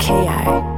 KI.